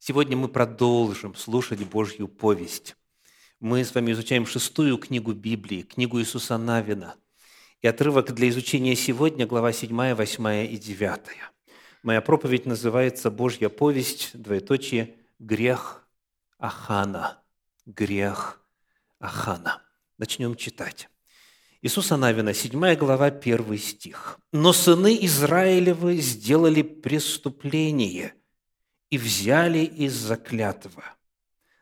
Сегодня мы продолжим слушать Божью повесть. Мы с вами изучаем шестую книгу Библии, книгу Иисуса Навина. И отрывок для изучения сегодня, глава 7, 8 и 9. Моя проповедь называется «Божья повесть, двоеточие, грех Ахана». Грех Ахана. Начнем читать. Иисуса Навина, 7 глава, 1 стих. «Но сыны Израилевы сделали преступление – и взяли из заклятого.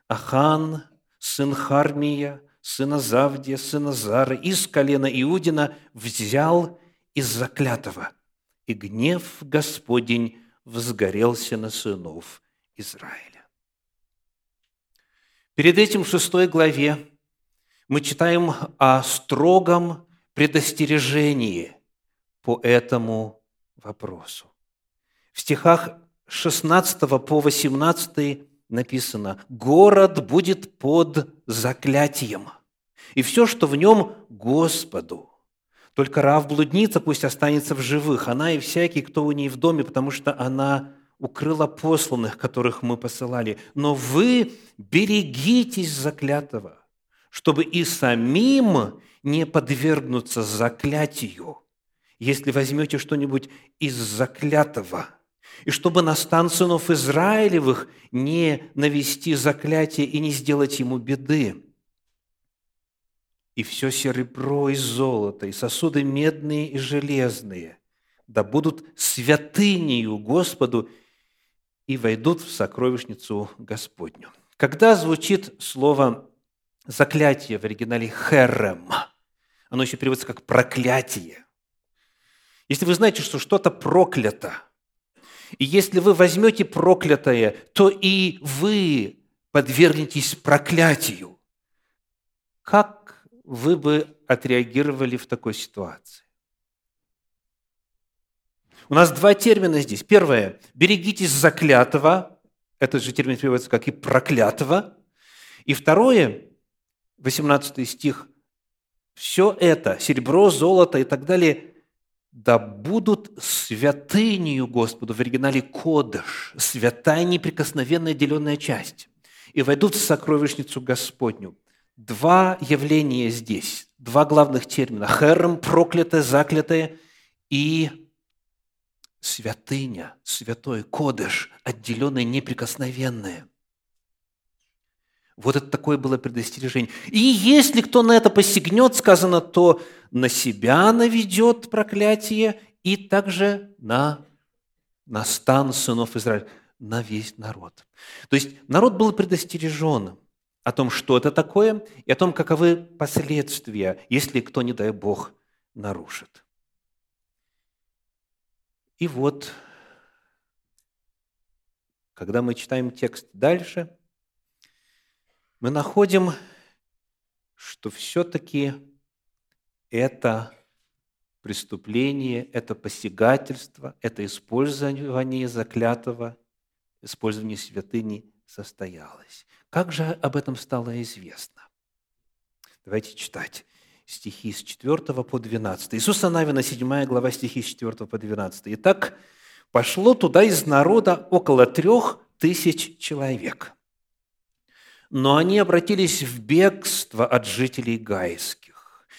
Ахан, сын Хармия, сына Завдия, сына Зары, из колена Иудина взял из заклятого, и гнев Господень взгорелся на сынов Израиля. Перед этим в шестой главе мы читаем о строгом предостережении по этому вопросу. В стихах 16 по 18 написано, «Город будет под заклятием, и все, что в нем, Господу. Только Рав блудница пусть останется в живых, она и всякий, кто у ней в доме, потому что она укрыла посланных, которых мы посылали. Но вы берегитесь заклятого, чтобы и самим не подвергнуться заклятию, если возьмете что-нибудь из заклятого – и чтобы на стан сынов Израилевых не навести заклятие и не сделать ему беды. И все серебро и золото, и сосуды медные и железные, да будут святынею Господу и войдут в сокровищницу Господню. Когда звучит слово «заклятие» в оригинале «херем», оно еще переводится как «проклятие». Если вы знаете, что что-то проклято – и если вы возьмете проклятое, то и вы подвергнетесь проклятию. Как вы бы отреагировали в такой ситуации? У нас два термина здесь. Первое – берегитесь заклятого. Этот же термин переводится как и проклятого. И второе, 18 стих, все это, серебро, золото и так далее – да будут святынью Господу, в оригинале кодыш, святая неприкосновенная деленная часть, и войдут в сокровищницу Господню. Два явления здесь, два главных термина. Херм, проклятое, заклятое, и святыня, святой, кодыш, отделенное, неприкосновенное – вот это такое было предостережение. И если кто на это посягнет, сказано, то на себя наведет проклятие и также на, на стан сынов Израиля, на весь народ. То есть народ был предостережен о том, что это такое, и о том, каковы последствия, если кто, не дай Бог, нарушит. И вот, когда мы читаем текст дальше – мы находим, что все-таки это преступление, это посягательство, это использование заклятого, использование святыни состоялось. Как же об этом стало известно? Давайте читать стихи с 4 по 12. Иисуса Навина, 7 глава, стихи с 4 по 12. «Итак, пошло туда из народа около трех тысяч человек но они обратились в бегство от жителей гайских.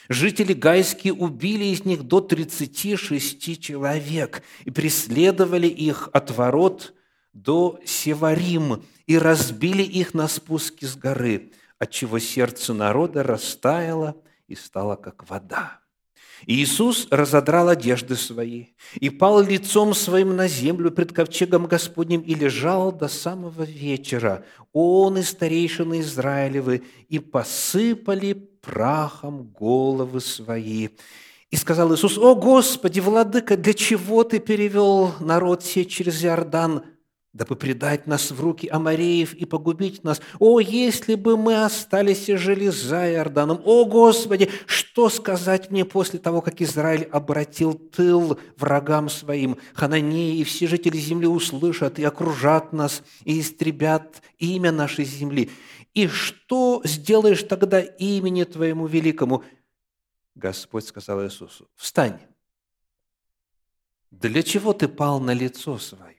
Жители гайские убили из них до 36 человек и преследовали их от ворот до Севарим и разбили их на спуске с горы, отчего сердце народа растаяло и стало как вода. Иисус разодрал одежды свои и пал лицом своим на землю пред ковчегом Господним и лежал до самого вечера. Он и старейшины Израилевы и посыпали прахом головы свои. И сказал Иисус, «О Господи, Владыка, для чего Ты перевел народ сей через Иордан?» Дабы предать нас в руки Амареев и погубить нас. О, если бы мы остались и жили за Иорданом! О, Господи, что сказать мне после того, как Израиль обратил тыл врагам своим? Хананеи и все жители земли услышат и окружат нас, и истребят имя нашей земли. И что сделаешь тогда имени Твоему великому? Господь сказал Иисусу, встань. Для чего ты пал на лицо свое?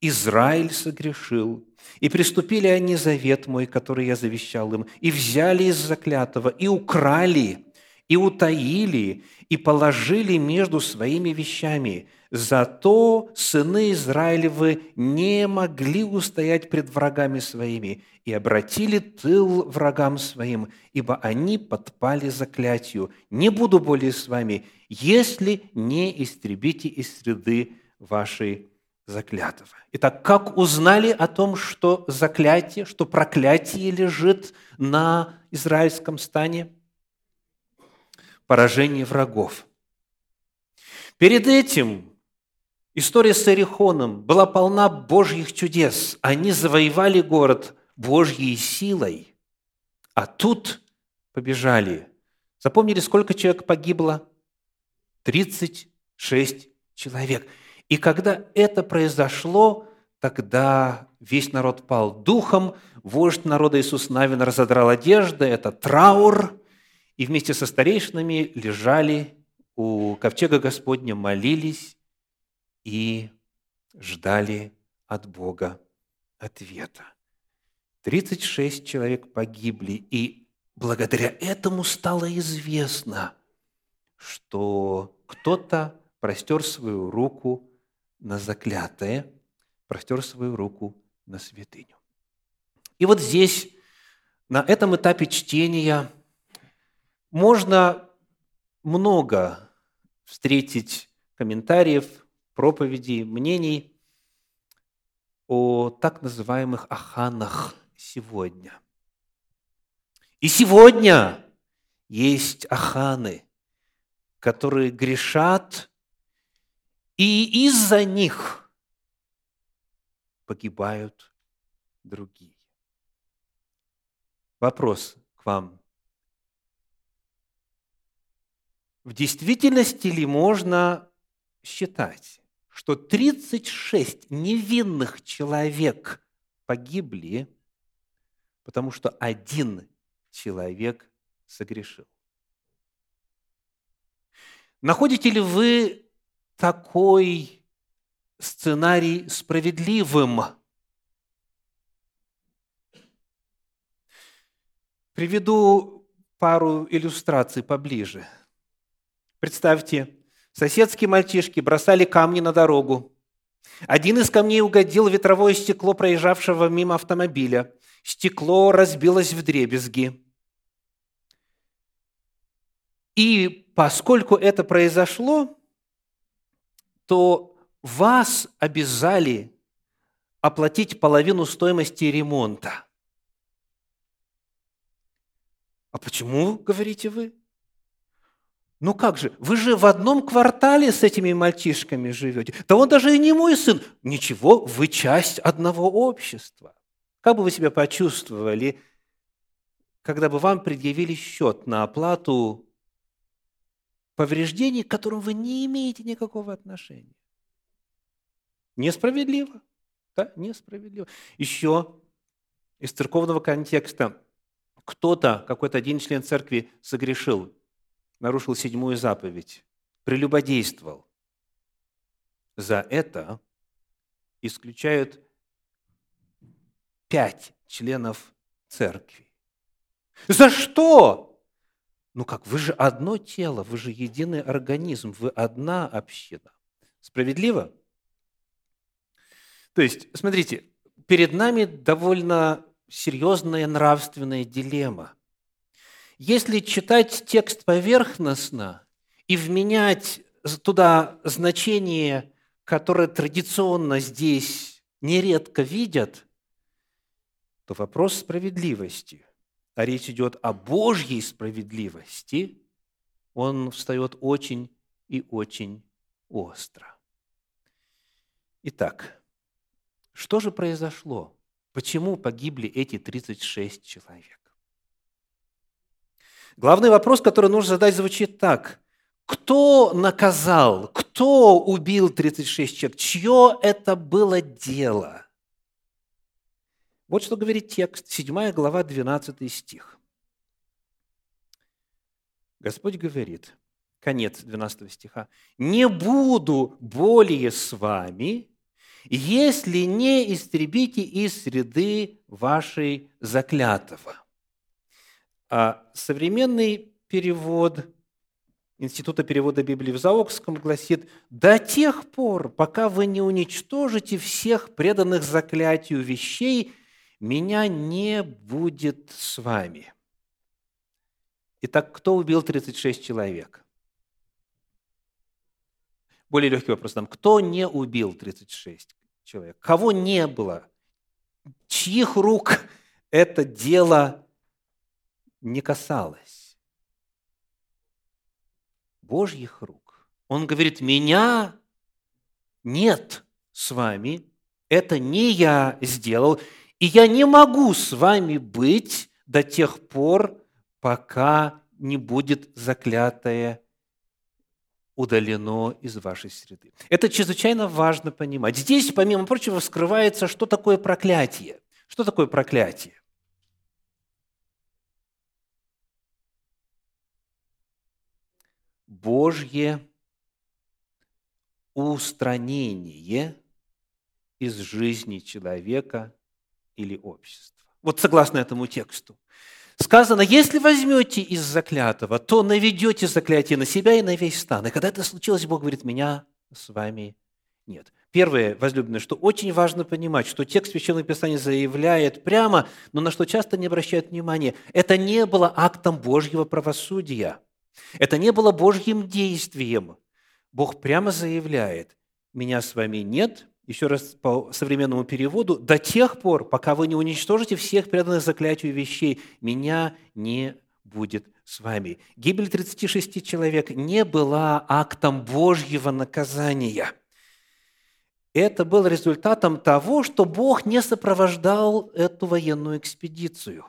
Израиль согрешил, и приступили они завет мой, который я завещал им, и взяли из заклятого, и украли, и утаили, и положили между своими вещами. Зато сыны Израилевы не могли устоять пред врагами своими и обратили тыл врагам своим, ибо они подпали заклятию. Не буду более с вами, если не истребите из среды вашей заклятого. Итак, как узнали о том, что заклятие, что проклятие лежит на израильском стане? Поражение врагов. Перед этим история с Эрихоном была полна Божьих чудес. Они завоевали город Божьей силой, а тут побежали. Запомнили, сколько человек погибло? 36 человек – и когда это произошло, тогда весь народ пал духом, вождь народа Иисус Навин разодрал одежды, это траур, и вместе со старейшинами лежали у ковчега Господня, молились и ждали от Бога ответа. 36 человек погибли, и благодаря этому стало известно, что кто-то простер свою руку на заклятое, простер свою руку на святыню. И вот здесь, на этом этапе чтения, можно много встретить комментариев, проповедей, мнений о так называемых аханах сегодня. И сегодня есть аханы, которые грешат и из-за них погибают другие. Вопрос к вам. В действительности ли можно считать, что 36 невинных человек погибли, потому что один человек согрешил? Находите ли вы такой сценарий справедливым. Приведу пару иллюстраций поближе. Представьте, соседские мальчишки бросали камни на дорогу. Один из камней угодил в ветровое стекло проезжавшего мимо автомобиля. Стекло разбилось в дребезги. И поскольку это произошло, то вас обязали оплатить половину стоимости ремонта. А почему, говорите вы? Ну как же, вы же в одном квартале с этими мальчишками живете. Да он даже и не мой сын. Ничего, вы часть одного общества. Как бы вы себя почувствовали, когда бы вам предъявили счет на оплату повреждений, к которым вы не имеете никакого отношения. Несправедливо. Да, несправедливо. Еще из церковного контекста кто-то, какой-то один член церкви согрешил, нарушил седьмую заповедь, прелюбодействовал. За это исключают пять членов церкви. За что? Ну как, вы же одно тело, вы же единый организм, вы одна община. Справедливо? То есть, смотрите, перед нами довольно серьезная нравственная дилемма. Если читать текст поверхностно и вменять туда значение, которое традиционно здесь нередко видят, то вопрос справедливости а речь идет о Божьей справедливости, он встает очень и очень остро. Итак, что же произошло? Почему погибли эти 36 человек? Главный вопрос, который нужно задать, звучит так. Кто наказал, кто убил 36 человек? Чье это было дело? Вот что говорит текст, 7 глава, 12 стих. Господь говорит, конец 12 стиха, «Не буду более с вами, если не истребите из среды вашей заклятого». А современный перевод Института перевода Библии в Заокском гласит «До тех пор, пока вы не уничтожите всех преданных заклятию вещей, меня не будет с вами». Итак, кто убил 36 человек? Более легкий вопрос там. Кто не убил 36 человек? Кого не было? Чьих рук это дело не касалось? Божьих рук. Он говорит, меня нет с вами, это не я сделал, и я не могу с вами быть до тех пор, пока не будет заклятое удалено из вашей среды. Это чрезвычайно важно понимать. Здесь, помимо прочего, вскрывается, что такое проклятие. Что такое проклятие? Божье устранение из жизни человека или общества. Вот согласно этому тексту. Сказано, если возьмете из заклятого, то наведете заклятие на себя и на весь стан. И когда это случилось, Бог говорит, меня с вами нет. Первое, возлюбленное, что очень важно понимать, что текст Священного Писания заявляет прямо, но на что часто не обращают внимания, это не было актом Божьего правосудия. Это не было Божьим действием. Бог прямо заявляет, меня с вами нет, еще раз по современному переводу, до тех пор, пока вы не уничтожите всех преданных заклятию вещей, меня не будет с вами. Гибель 36 человек не была актом Божьего наказания. Это был результатом того, что Бог не сопровождал эту военную экспедицию.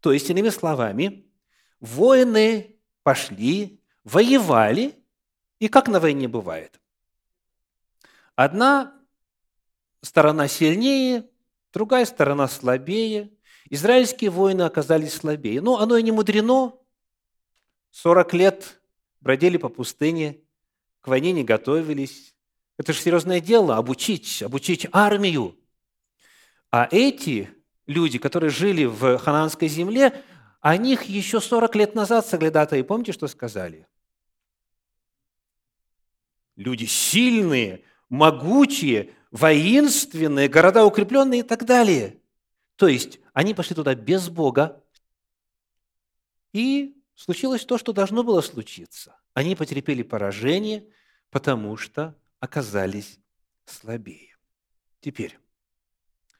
То есть, иными словами, воины пошли, воевали, и как на войне бывает. Одна сторона сильнее, другая сторона слабее. Израильские воины оказались слабее. Но оно и не мудрено. 40 лет бродили по пустыне, к войне не готовились. Это же серьезное дело – обучить, обучить армию. А эти люди, которые жили в хананской земле, о них еще 40 лет назад соглядатые, помните, что сказали? Люди сильные, могучие, воинственные, города укрепленные и так далее. То есть они пошли туда без Бога, и случилось то, что должно было случиться. Они потерпели поражение, потому что оказались слабее. Теперь,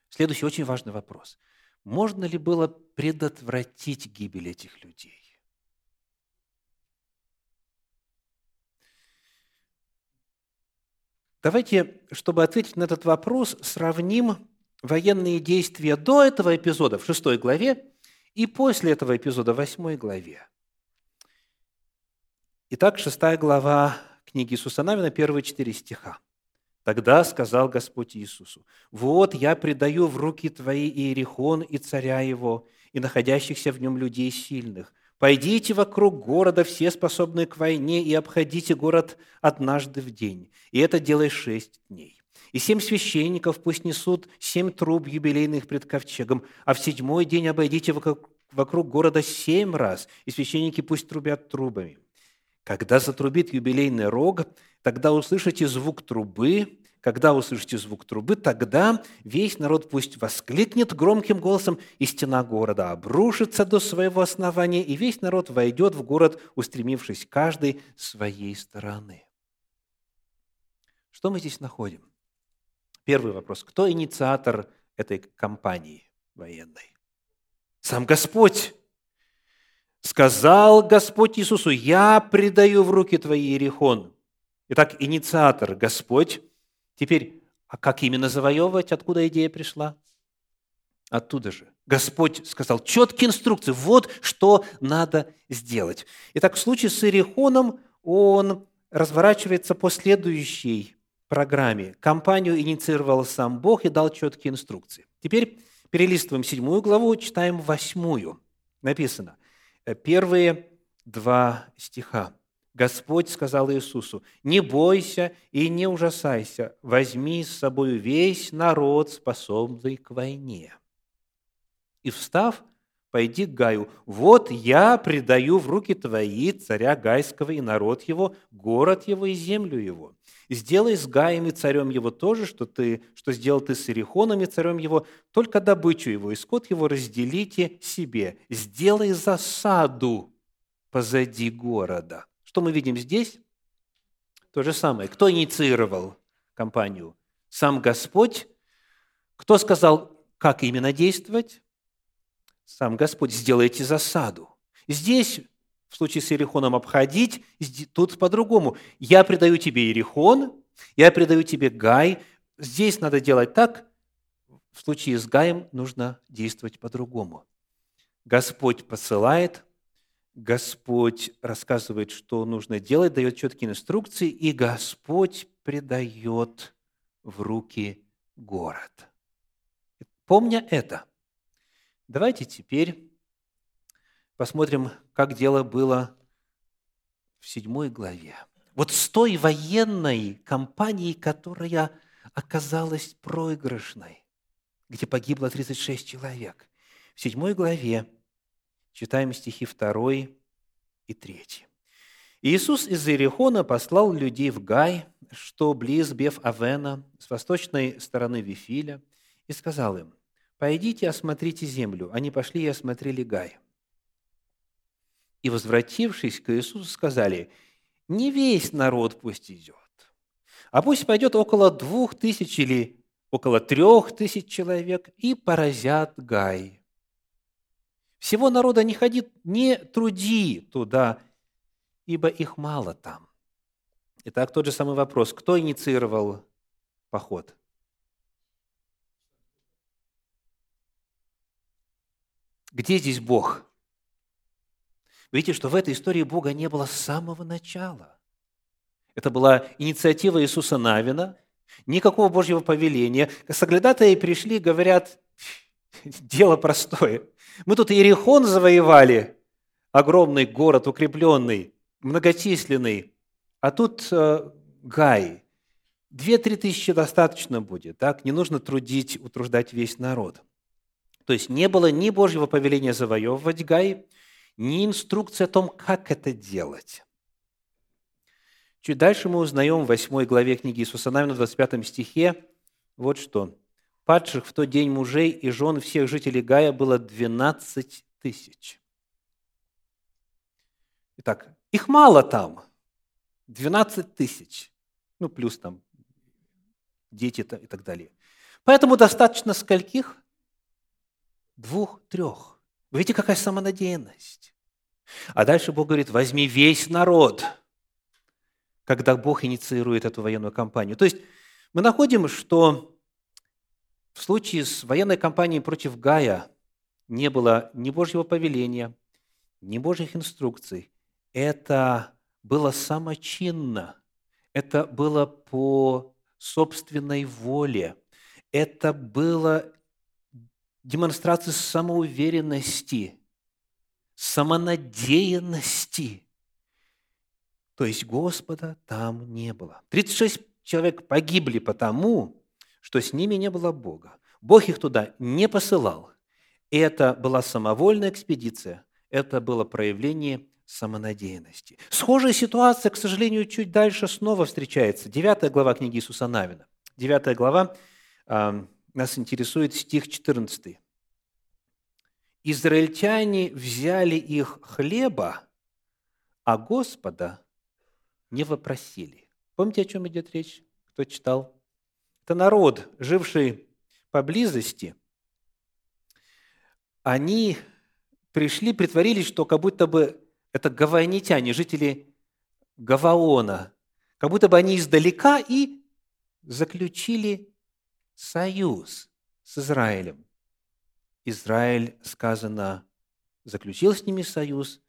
следующий очень важный вопрос. Можно ли было предотвратить гибель этих людей? Давайте, чтобы ответить на этот вопрос, сравним военные действия до этого эпизода в 6 главе и после этого эпизода в 8 главе. Итак, 6 глава книги Иисуса Навина, первые четыре стиха. Тогда сказал Господь Иисусу, «Вот я предаю в руки твои Иерихон и царя его, и находящихся в нем людей сильных, Пойдите вокруг города, все способные к войне, и обходите город однажды в день. И это делай шесть дней. И семь священников пусть несут семь труб юбилейных пред ковчегом, а в седьмой день обойдите вокруг, города семь раз, и священники пусть трубят трубами. Когда затрубит юбилейный рог, тогда услышите звук трубы, когда услышите звук трубы, тогда весь народ пусть воскликнет громким голосом, и стена города обрушится до своего основания, и весь народ войдет в город, устремившись каждой своей стороны. Что мы здесь находим? Первый вопрос. Кто инициатор этой кампании военной? Сам Господь. Сказал Господь Иисусу, я предаю в руки твои Иерихон. Итак, инициатор Господь, Теперь, а как именно завоевывать? Откуда идея пришла? Оттуда же. Господь сказал четкие инструкции. Вот что надо сделать. Итак, в случае с Иерихоном он разворачивается по следующей программе. Компанию инициировал сам Бог и дал четкие инструкции. Теперь перелистываем седьмую главу, читаем восьмую. Написано, э, первые два стиха. Господь сказал Иисусу, «Не бойся и не ужасайся, возьми с собой весь народ, способный к войне». И встав, пойди к Гаю. Вот я предаю в руки твои царя Гайского и народ его, город его и землю его. Сделай с Гаем и царем его то же, что, ты, что сделал ты с Ирихоном и царем его, только добычу его и скот его разделите себе. Сделай засаду позади города. Что мы видим здесь? То же самое. Кто инициировал кампанию? Сам Господь. Кто сказал, как именно действовать? сам Господь, сделайте засаду. Здесь, в случае с Иерихоном, обходить, тут по-другому. Я предаю тебе Иерихон, я предаю тебе Гай. Здесь надо делать так, в случае с Гаем нужно действовать по-другому. Господь посылает, Господь рассказывает, что нужно делать, дает четкие инструкции, и Господь предает в руки город. Помня это, Давайте теперь посмотрим, как дело было в седьмой главе. Вот с той военной кампанией, которая оказалась проигрышной, где погибло 36 человек. В седьмой главе читаем стихи 2 и 3. Иисус из Иерихона послал людей в Гай, что близ Беф-Авена, с восточной стороны Вифиля, и сказал им, «Пойдите, осмотрите землю». Они пошли и осмотрели Гай. И, возвратившись к Иисусу, сказали, «Не весь народ пусть идет, а пусть пойдет около двух тысяч или около трех тысяч человек и поразят Гай. Всего народа не ходит, не труди туда, ибо их мало там». Итак, тот же самый вопрос. Кто инициировал поход? Где здесь Бог? Видите, что в этой истории Бога не было с самого начала. Это была инициатива Иисуса Навина, никакого Божьего повеления. Соглядатые пришли, говорят, дело простое. Мы тут Иерихон завоевали, огромный город, укрепленный, многочисленный, а тут э, Гай. Две-три тысячи достаточно будет, так? Не нужно трудить, утруждать весь народ. То есть не было ни Божьего повеления завоевывать Гай, ни инструкции о том, как это делать. Чуть дальше мы узнаем в 8 главе книги Иисуса Навина, в 25 стихе, вот что. «Падших в тот день мужей и жен всех жителей Гая было 12 тысяч». Итак, их мало там, 12 тысяч, ну, плюс там дети и так далее. Поэтому достаточно скольких? двух, трех. Вы видите, какая самонадеянность. А дальше Бог говорит, возьми весь народ, когда Бог инициирует эту военную кампанию. То есть мы находим, что в случае с военной кампанией против Гая не было ни Божьего повеления, ни Божьих инструкций. Это было самочинно, это было по собственной воле, это было демонстрации самоуверенности, самонадеянности. То есть Господа там не было. 36 человек погибли потому, что с ними не было Бога. Бог их туда не посылал. И это была самовольная экспедиция, это было проявление самонадеянности. Схожая ситуация, к сожалению, чуть дальше снова встречается. Девятая глава книги Иисуса Навина. Девятая глава нас интересует стих 14. «Израильтяне взяли их хлеба, а Господа не вопросили». Помните, о чем идет речь? Кто читал? Это народ, живший поблизости. Они пришли, притворились, что как будто бы это гаваонитяне, жители Гаваона, как будто бы они издалека и заключили союз с Израилем. Израиль, сказано, заключил с ними союз,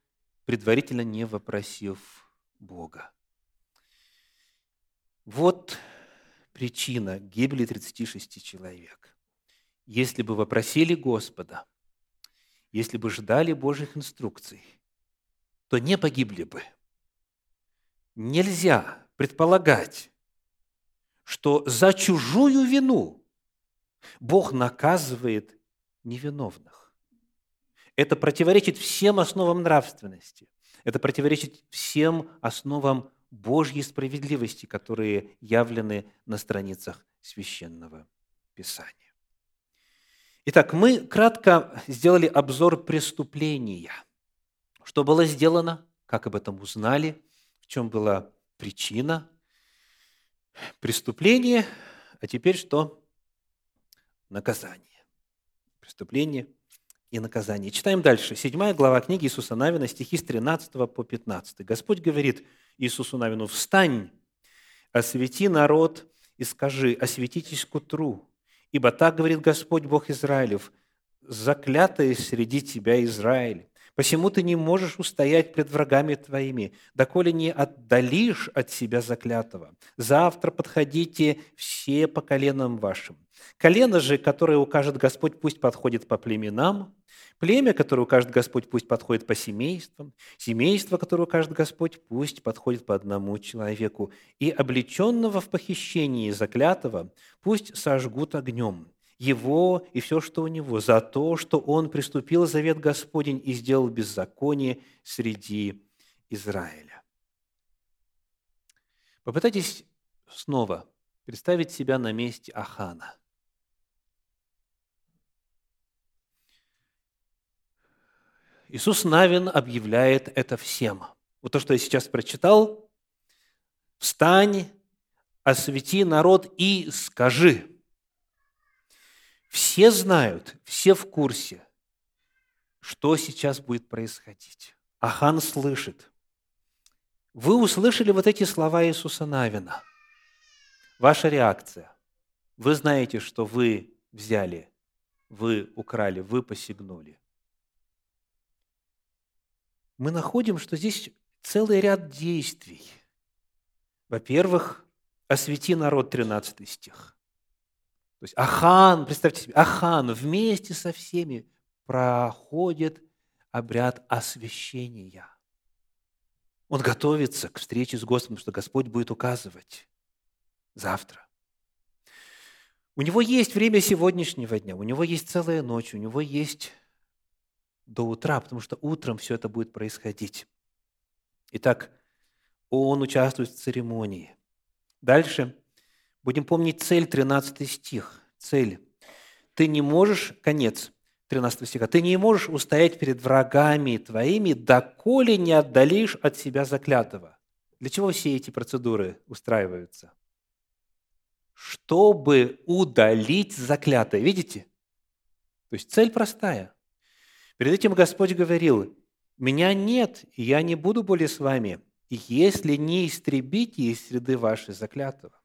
предварительно не вопросив Бога. Вот причина гибели 36 человек. Если бы вопросили Господа, если бы ждали Божьих инструкций, то не погибли бы. нельзя предполагать, что за чужую вину Бог наказывает невиновных. Это противоречит всем основам нравственности. Это противоречит всем основам Божьей справедливости, которые явлены на страницах Священного Писания. Итак, мы кратко сделали обзор преступления. Что было сделано, как об этом узнали, в чем была причина преступления, а теперь что? Наказание. Преступление и наказание. Читаем дальше. Седьмая глава книги Иисуса Навина, стихи с 13 по 15. Господь говорит Иисусу Навину, «Встань, освети народ и скажи, осветитесь к утру, Ибо так говорит Господь Бог Израилев, заклятый среди тебя Израиль. Посему ты не можешь устоять пред врагами твоими, доколе не отдалишь от себя заклятого. Завтра подходите все по коленам вашим. Колено же, которое укажет Господь, пусть подходит по племенам, Племя, которое укажет Господь, пусть подходит по семействам. Семейство, которое укажет Господь, пусть подходит по одному человеку. И облеченного в похищении заклятого пусть сожгут огнем его и все, что у него, за то, что он приступил завет Господень и сделал беззаконие среди Израиля. Попытайтесь снова представить себя на месте Ахана – Иисус Навин объявляет это всем. Вот то, что я сейчас прочитал, «Встань, освети народ и скажи». Все знают, все в курсе, что сейчас будет происходить. Ахан слышит. Вы услышали вот эти слова Иисуса Навина. Ваша реакция. Вы знаете, что вы взяли, вы украли, вы посягнули мы находим, что здесь целый ряд действий. Во-первых, «Освети народ» 13 стих. То есть Ахан, представьте себе, Ахан вместе со всеми проходит обряд освящения. Он готовится к встрече с Господом, что Господь будет указывать завтра. У него есть время сегодняшнего дня, у него есть целая ночь, у него есть до утра, потому что утром все это будет происходить. Итак, он участвует в церемонии. Дальше будем помнить цель, 13 стих. Цель. Ты не можешь, конец 13 стиха, ты не можешь устоять перед врагами твоими, доколе не отдалишь от себя заклятого. Для чего все эти процедуры устраиваются? Чтобы удалить заклятое. Видите? То есть цель простая – Перед этим Господь говорил, «Меня нет, и я не буду более с вами, если не истребите из среды вашей заклятого».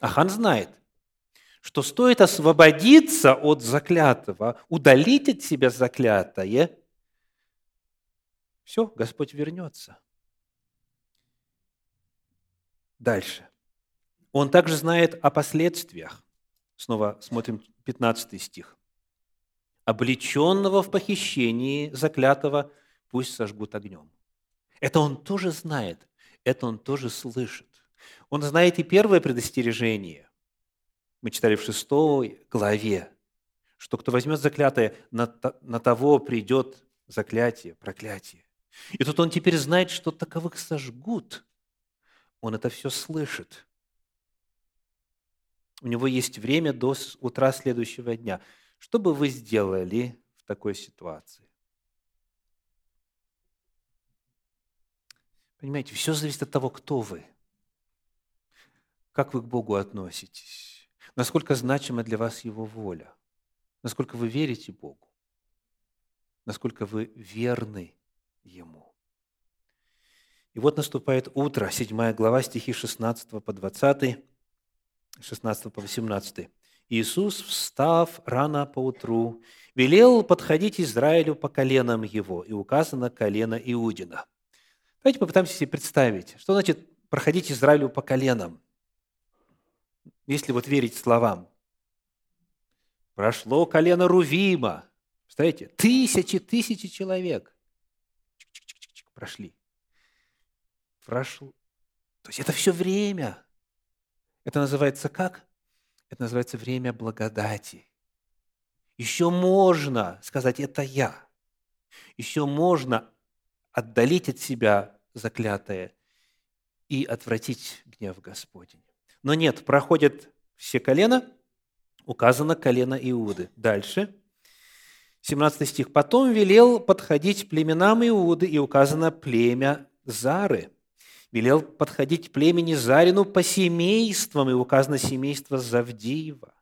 Ахан знает, что стоит освободиться от заклятого, удалить от себя заклятое, все, Господь вернется. Дальше. Он также знает о последствиях. Снова смотрим 15 стих облеченного в похищении заклятого пусть сожгут огнем. Это он тоже знает, это он тоже слышит. Он знает и первое предостережение. Мы читали в шестой главе, что кто возьмет заклятое, на, на того придет заклятие, проклятие. И тут он теперь знает, что таковых сожгут. Он это все слышит. У него есть время до утра следующего дня – что бы вы сделали в такой ситуации? Понимаете, все зависит от того, кто вы. Как вы к Богу относитесь? Насколько значима для вас Его воля? Насколько вы верите Богу? Насколько вы верны Ему? И вот наступает утро, 7 глава, стихи 16 по 20, 16 по 18. Иисус, встав рано поутру, велел подходить Израилю по коленам его, и указано колено Иудина. Давайте попытаемся себе представить, что значит проходить Израилю по коленам, если вот верить словам. Прошло колено Рувима. Представляете? Тысячи, тысячи человек прошли. прошло. То есть это все время. Это называется как? Это называется время благодати. Еще можно сказать «это я». Еще можно отдалить от себя заклятое и отвратить гнев Господень. Но нет, проходят все колена, указано колено Иуды. Дальше, 17 стих. «Потом велел подходить племенам Иуды, и указано племя Зары. Велел подходить племени Зарину по семействам, и указано семейство Завдиева.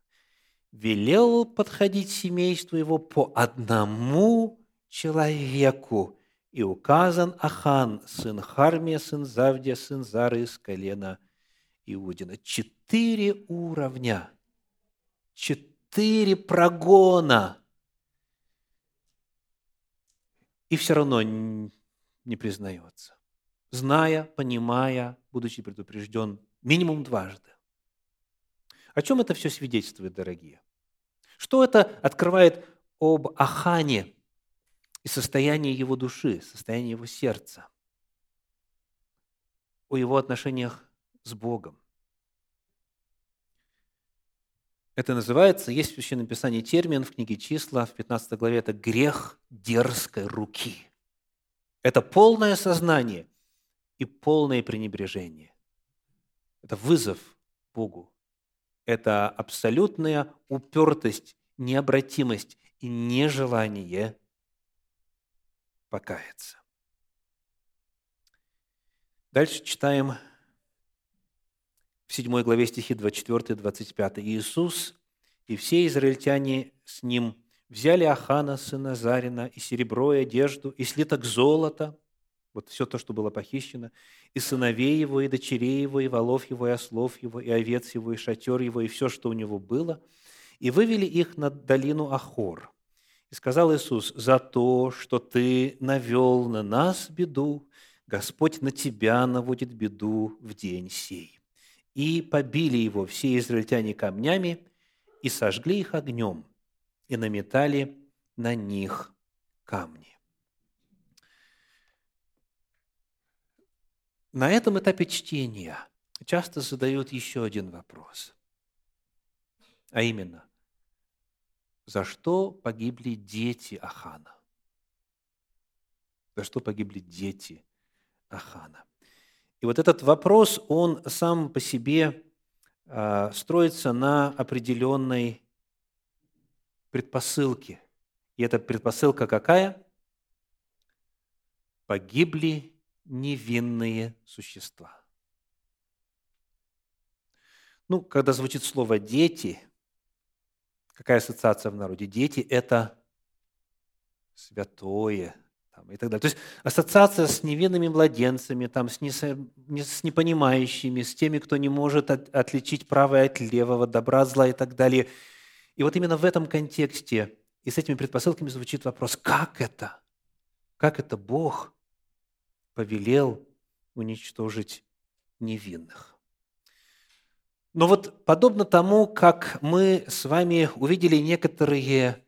Велел подходить семейству его по одному человеку, и указан Ахан, сын Хармия, сын Завдия, сын Зары из колена Иудина. Четыре уровня, четыре прогона. И все равно не признается, зная, понимая, будучи предупрежден минимум дважды. О чем это все свидетельствует, дорогие? Что это открывает об Ахане – и состояние его души, состояние его сердца, о его отношениях с Богом. Это называется, есть в Священном Писании термин в книге «Числа» в 15 главе, это грех дерзкой руки. Это полное сознание и полное пренебрежение. Это вызов Богу. Это абсолютная упертость, необратимость и нежелание покаяться. Дальше читаем в 7 главе стихи 24-25. «Иисус и все израильтяне с ним взяли Ахана, сына Зарина, и серебро, и одежду, и слиток золота, вот все то, что было похищено, и сыновей его, и дочерей его, и волов его, и ослов его, и овец его, и шатер его, и все, что у него было, и вывели их на долину Ахор. И сказал Иисус, за то, что ты навел на нас беду, Господь на тебя наводит беду в день сей. И побили его все израильтяне камнями, и сожгли их огнем, и наметали на них камни. На этом этапе чтения часто задают еще один вопрос, а именно, за что погибли дети Ахана? За что погибли дети Ахана? И вот этот вопрос, он сам по себе а, строится на определенной предпосылке. И эта предпосылка какая? Погибли невинные существа. Ну, когда звучит слово «дети», Какая ассоциация в народе? Дети – это святое и так далее. То есть ассоциация с невинными младенцами, там, с, не, с непонимающими, с теми, кто не может от, отличить правое от левого, добра, зла и так далее. И вот именно в этом контексте и с этими предпосылками звучит вопрос, как это? Как это Бог повелел уничтожить невинных? Но вот подобно тому, как мы с вами увидели некоторые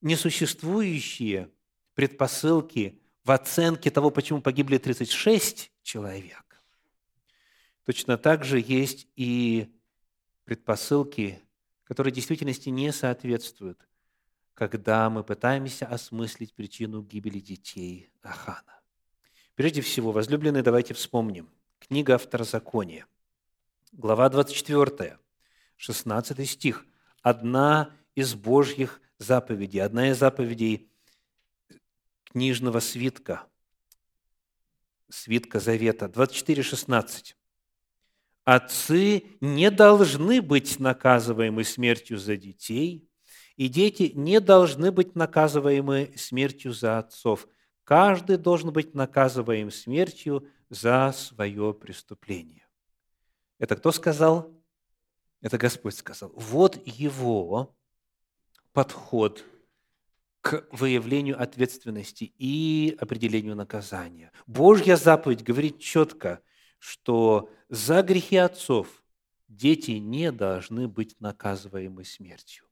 несуществующие предпосылки в оценке того, почему погибли 36 человек, точно так же есть и предпосылки, которые в действительности не соответствуют, когда мы пытаемся осмыслить причину гибели детей Ахана. Прежде всего, возлюбленные, давайте вспомним. Книга Второзакония – глава 24, 16 стих. Одна из Божьих заповедей, одна из заповедей книжного свитка, свитка Завета, 24, 16. Отцы не должны быть наказываемы смертью за детей, и дети не должны быть наказываемы смертью за отцов. Каждый должен быть наказываем смертью за свое преступление. Это кто сказал? Это Господь сказал. Вот его подход к выявлению ответственности и определению наказания. Божья заповедь говорит четко, что за грехи отцов дети не должны быть наказываемы смертью.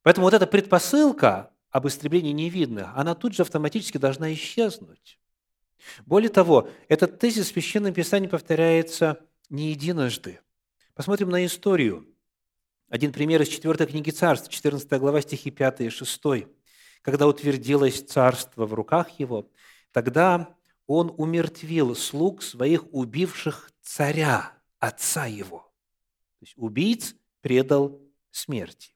Поэтому вот эта предпосылка об истреблении невидных, она тут же автоматически должна исчезнуть. Более того, этот тезис в Священном Писании повторяется не единожды. Посмотрим на историю. Один пример из 4 книги Царств, 14 глава, стихи 5 и 6. «Когда утвердилось царство в руках его, тогда он умертвил слуг своих, убивших царя, отца его». То есть убийц предал смерти.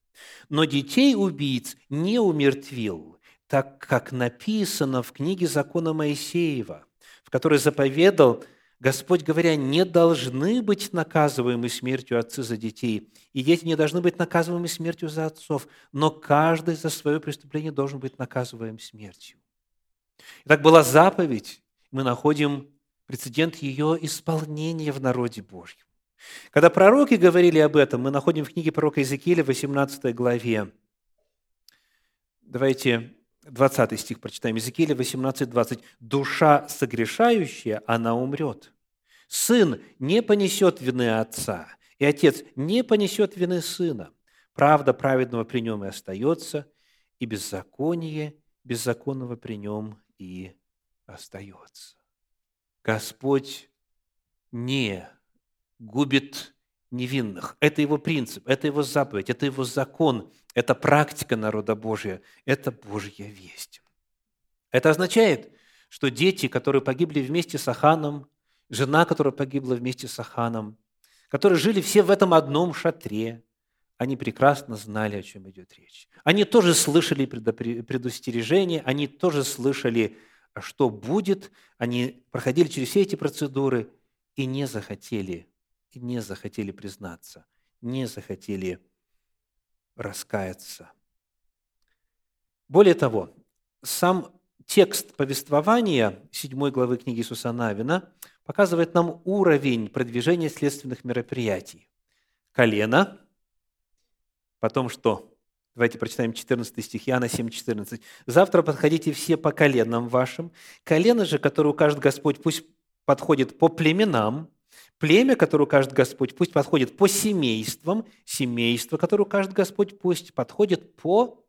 Но детей убийц не умертвил, так как написано в книге закона Моисеева, в которой заповедал Господь, говоря, не должны быть наказываемы смертью отцы за детей, и дети не должны быть наказываемы смертью за отцов, но каждый за свое преступление должен быть наказываем смертью. Итак, была заповедь, мы находим прецедент ее исполнения в народе Божьем. Когда пророки говорили об этом, мы находим в книге пророка Иезекииля, 18 главе. Давайте 20 стих прочитаем. Иезекииля 18, 20. «Душа согрешающая, она умрет. Сын не понесет вины отца, и отец не понесет вины сына. Правда праведного при нем и остается, и беззаконие беззаконного при нем и остается». Господь не губит невинных. Это его принцип, это его заповедь, это его закон, это практика народа Божия, это Божья весть. Это означает, что дети, которые погибли вместе с Аханом, жена, которая погибла вместе с Аханом, которые жили все в этом одном шатре, они прекрасно знали, о чем идет речь. Они тоже слышали предостережение, они тоже слышали, что будет, они проходили через все эти процедуры и не захотели и не захотели признаться, не захотели раскаяться. Более того, сам текст повествования 7 главы книги Иисуса Навина показывает нам уровень продвижения следственных мероприятий. Колено, потом что? Давайте прочитаем 14 стих, Иоанна 7, 14. «Завтра подходите все по коленам вашим. Колено же, которое укажет Господь, пусть подходит по племенам, Племя, которое укажет Господь, пусть подходит по семействам, семейство, которое укажет Господь, пусть подходит по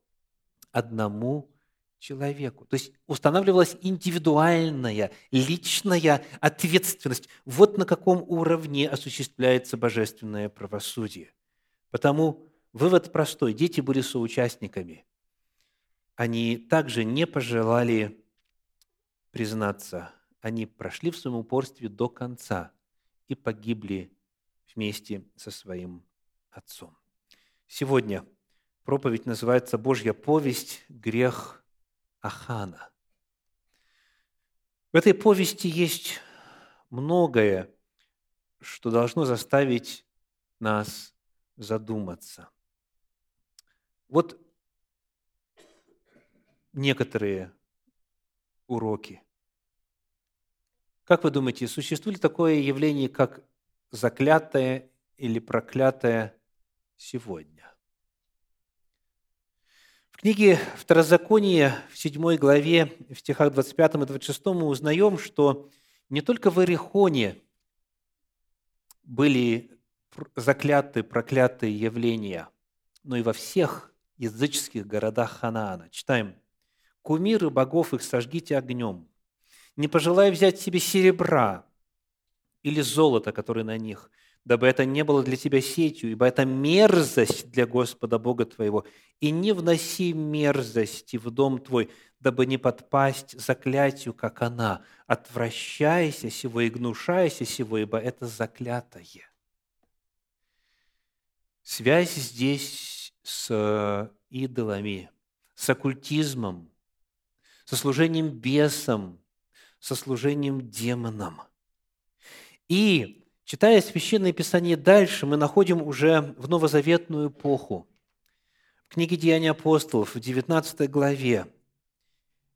одному человеку. То есть устанавливалась индивидуальная, личная ответственность. Вот на каком уровне осуществляется божественное правосудие. Потому вывод простой. Дети были соучастниками. Они также не пожелали признаться. Они прошли в своем упорстве до конца – и погибли вместе со своим отцом. Сегодня проповедь называется «Божья повесть. Грех Ахана». В этой повести есть многое, что должно заставить нас задуматься. Вот некоторые уроки. Как вы думаете, существует ли такое явление, как заклятое или проклятое сегодня? В книге Второзаконие в 7 главе, в стихах 25 и 26 мы узнаем, что не только в Иерихоне были заклятые, проклятые явления, но и во всех языческих городах Ханаана. Читаем. «Кумиры богов их сожгите огнем, не пожелай взять себе серебра или золото, которое на них, дабы это не было для тебя сетью, ибо это мерзость для Господа Бога твоего. И не вноси мерзости в дом твой, дабы не подпасть заклятию, как она. Отвращайся сего и гнушайся сего, ибо это заклятое. Связь здесь с идолами, с оккультизмом, со служением бесам, со служением демонам. И, читая Священное Писание дальше, мы находим уже в новозаветную эпоху. В книге «Деяния апостолов» в 19 главе,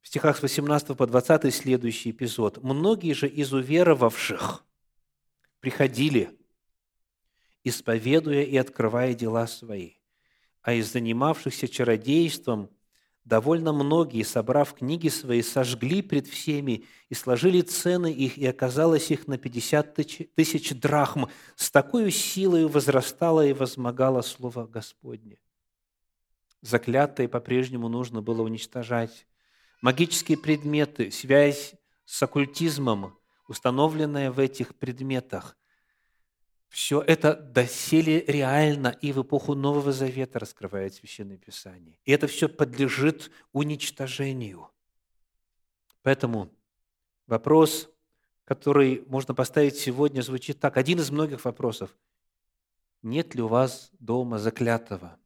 в стихах с 18 по 20 следующий эпизод. «Многие же из уверовавших приходили, исповедуя и открывая дела свои, а из занимавшихся чародейством – довольно многие, собрав книги свои, сожгли пред всеми и сложили цены их, и оказалось их на 50 тысяч драхм. С такой силой возрастало и возмогало Слово Господне. Заклятые по-прежнему нужно было уничтожать. Магические предметы, связь с оккультизмом, установленное в этих предметах, все это доселе реально и в эпоху Нового Завета раскрывает Священное Писание. И это все подлежит уничтожению. Поэтому вопрос, который можно поставить сегодня, звучит так. Один из многих вопросов. Нет ли у вас дома заклятого?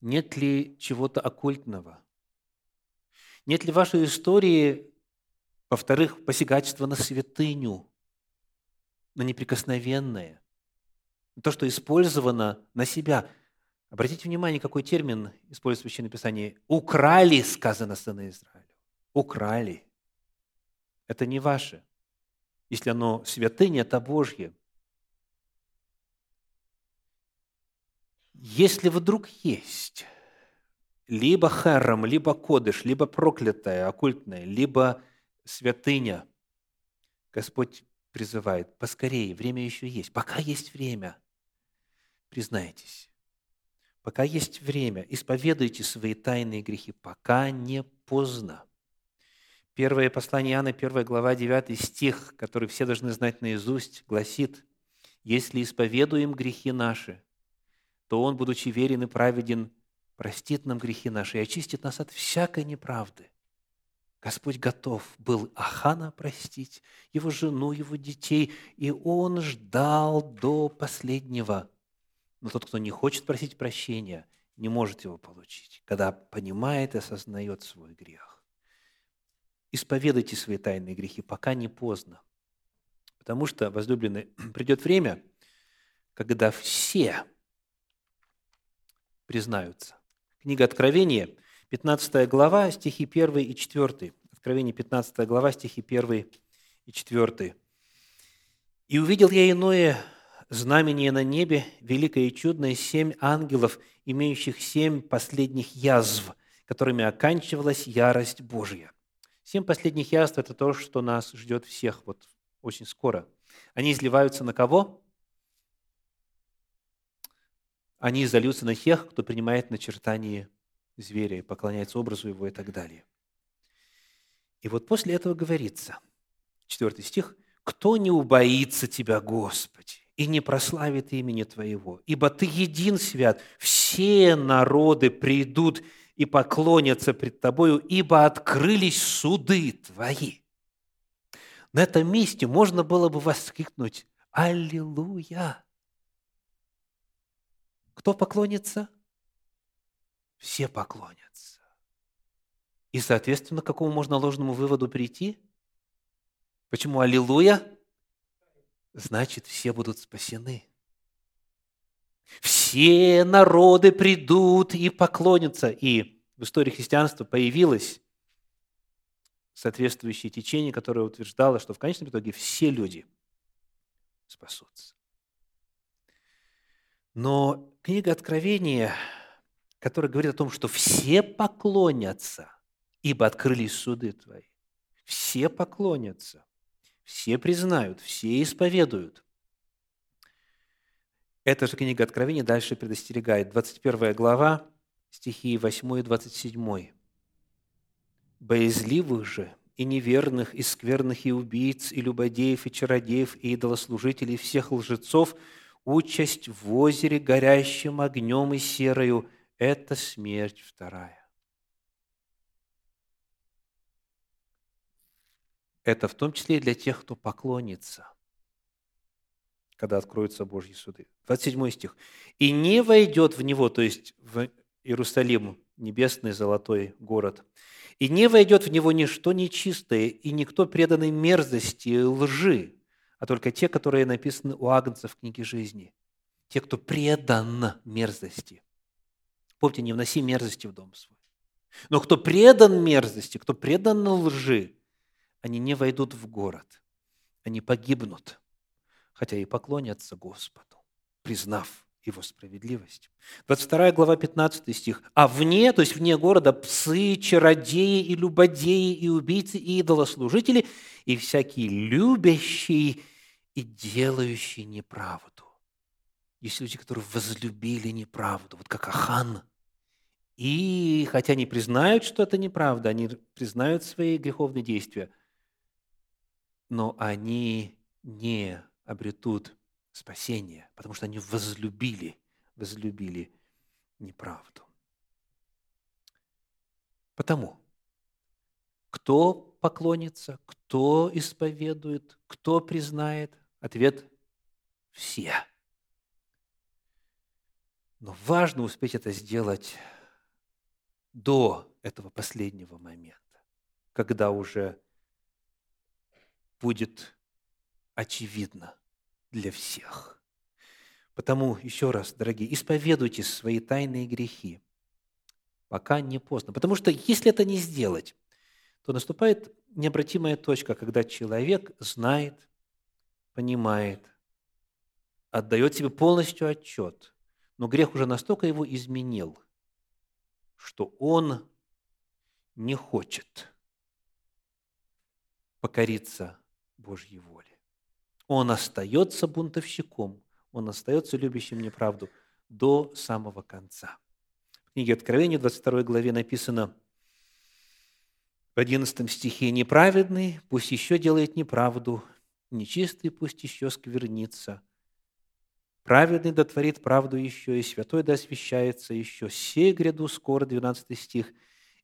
Нет ли чего-то оккультного? Нет ли в вашей истории, во-вторых, посягательства на святыню – на неприкосновенное, то, что использовано на себя. Обратите внимание, какой термин использует Священное Писание. «Украли», сказано сыны Израиля. «Украли». Это не ваше. Если оно святыня, это Божье. Если вдруг есть либо харам, либо кодыш, либо проклятая, оккультная, либо святыня, Господь призывает, поскорее, время еще есть, пока есть время, признайтесь. Пока есть время, исповедуйте свои тайные грехи, пока не поздно. Первое послание Иоанна, первая глава, 9 стих, который все должны знать наизусть, гласит, «Если исповедуем грехи наши, то Он, будучи верен и праведен, простит нам грехи наши и очистит нас от всякой неправды». Господь готов был Ахана простить, его жену, его детей, и он ждал до последнего. Но тот, кто не хочет просить прощения, не может его получить, когда понимает и осознает свой грех. Исповедуйте свои тайные грехи, пока не поздно. Потому что, возлюбленные, придет время, когда все признаются. Книга Откровения – 15 глава, стихи 1 и 4. Откровение 15 глава, стихи 1 и 4. «И увидел я иное знамение на небе, великое и чудное, семь ангелов, имеющих семь последних язв, которыми оканчивалась ярость Божья». Семь последних язв – это то, что нас ждет всех вот очень скоро. Они изливаются на кого? Они изольются на тех, кто принимает начертание зверя и поклоняется образу его и так далее. И вот после этого говорится, четвертый стих, «Кто не убоится Тебя, Господи, и не прославит имени Твоего, ибо Ты един свят, все народы придут и поклонятся пред Тобою, ибо открылись суды Твои». На этом месте можно было бы воскликнуть «Аллилуйя!» Кто поклонится? Все поклонятся. И, соответственно, к какому можно ложному выводу прийти? Почему аллилуйя? Значит, все будут спасены. Все народы придут и поклонятся. И в истории христианства появилось соответствующее течение, которое утверждало, что в конечном итоге все люди спасутся. Но книга Откровения который говорит о том, что все поклонятся, ибо открылись суды твои. Все поклонятся, все признают, все исповедуют. Эта же книга Откровения дальше предостерегает. 21 глава, стихи 8 и 27. «Боязливых же и неверных, и скверных, и убийц, и любодеев, и чародеев, и идолослужителей, всех лжецов, участь в озере, горящим огнем и серою – это смерть вторая. Это в том числе и для тех, кто поклонится, когда откроются Божьи суды. 27 стих. «И не войдет в него, то есть в Иерусалим, небесный золотой город, и не войдет в него ничто нечистое, и никто преданный мерзости и лжи, а только те, которые написаны у Агнца в книге жизни, те, кто предан мерзости. Помните, не вноси мерзости в дом свой. Но кто предан мерзости, кто предан лжи, они не войдут в город, они погибнут, хотя и поклонятся Господу, признав его справедливость. 22 глава, 15 стих. «А вне, то есть вне города, псы, чародеи и любодеи, и убийцы, и идолослужители, и всякие любящие и делающие неправду». Есть люди, которые возлюбили неправду, вот как Ахан – И хотя они признают, что это неправда, они признают свои греховные действия, но они не обретут спасение, потому что они возлюбили, возлюбили неправду. Потому, кто поклонится, кто исповедует, кто признает, ответ – все. Но важно успеть это сделать до этого последнего момента, когда уже будет очевидно для всех. Потому, еще раз, дорогие, исповедуйте свои тайные грехи, пока не поздно. Потому что если это не сделать, то наступает необратимая точка, когда человек знает, понимает, отдает себе полностью отчет, но грех уже настолько его изменил, что он не хочет покориться Божьей воле. Он остается бунтовщиком, он остается любящим неправду до самого конца. В книге Откровения, 22 главе написано в 11 стихе «Неправедный пусть еще делает неправду, нечистый пусть еще сквернится, праведный дотворит правду еще, и святой да освящается еще. Сей гряду скоро, 12 стих,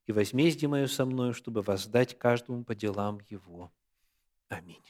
и возмездие мое со мною, чтобы воздать каждому по делам его. Аминь.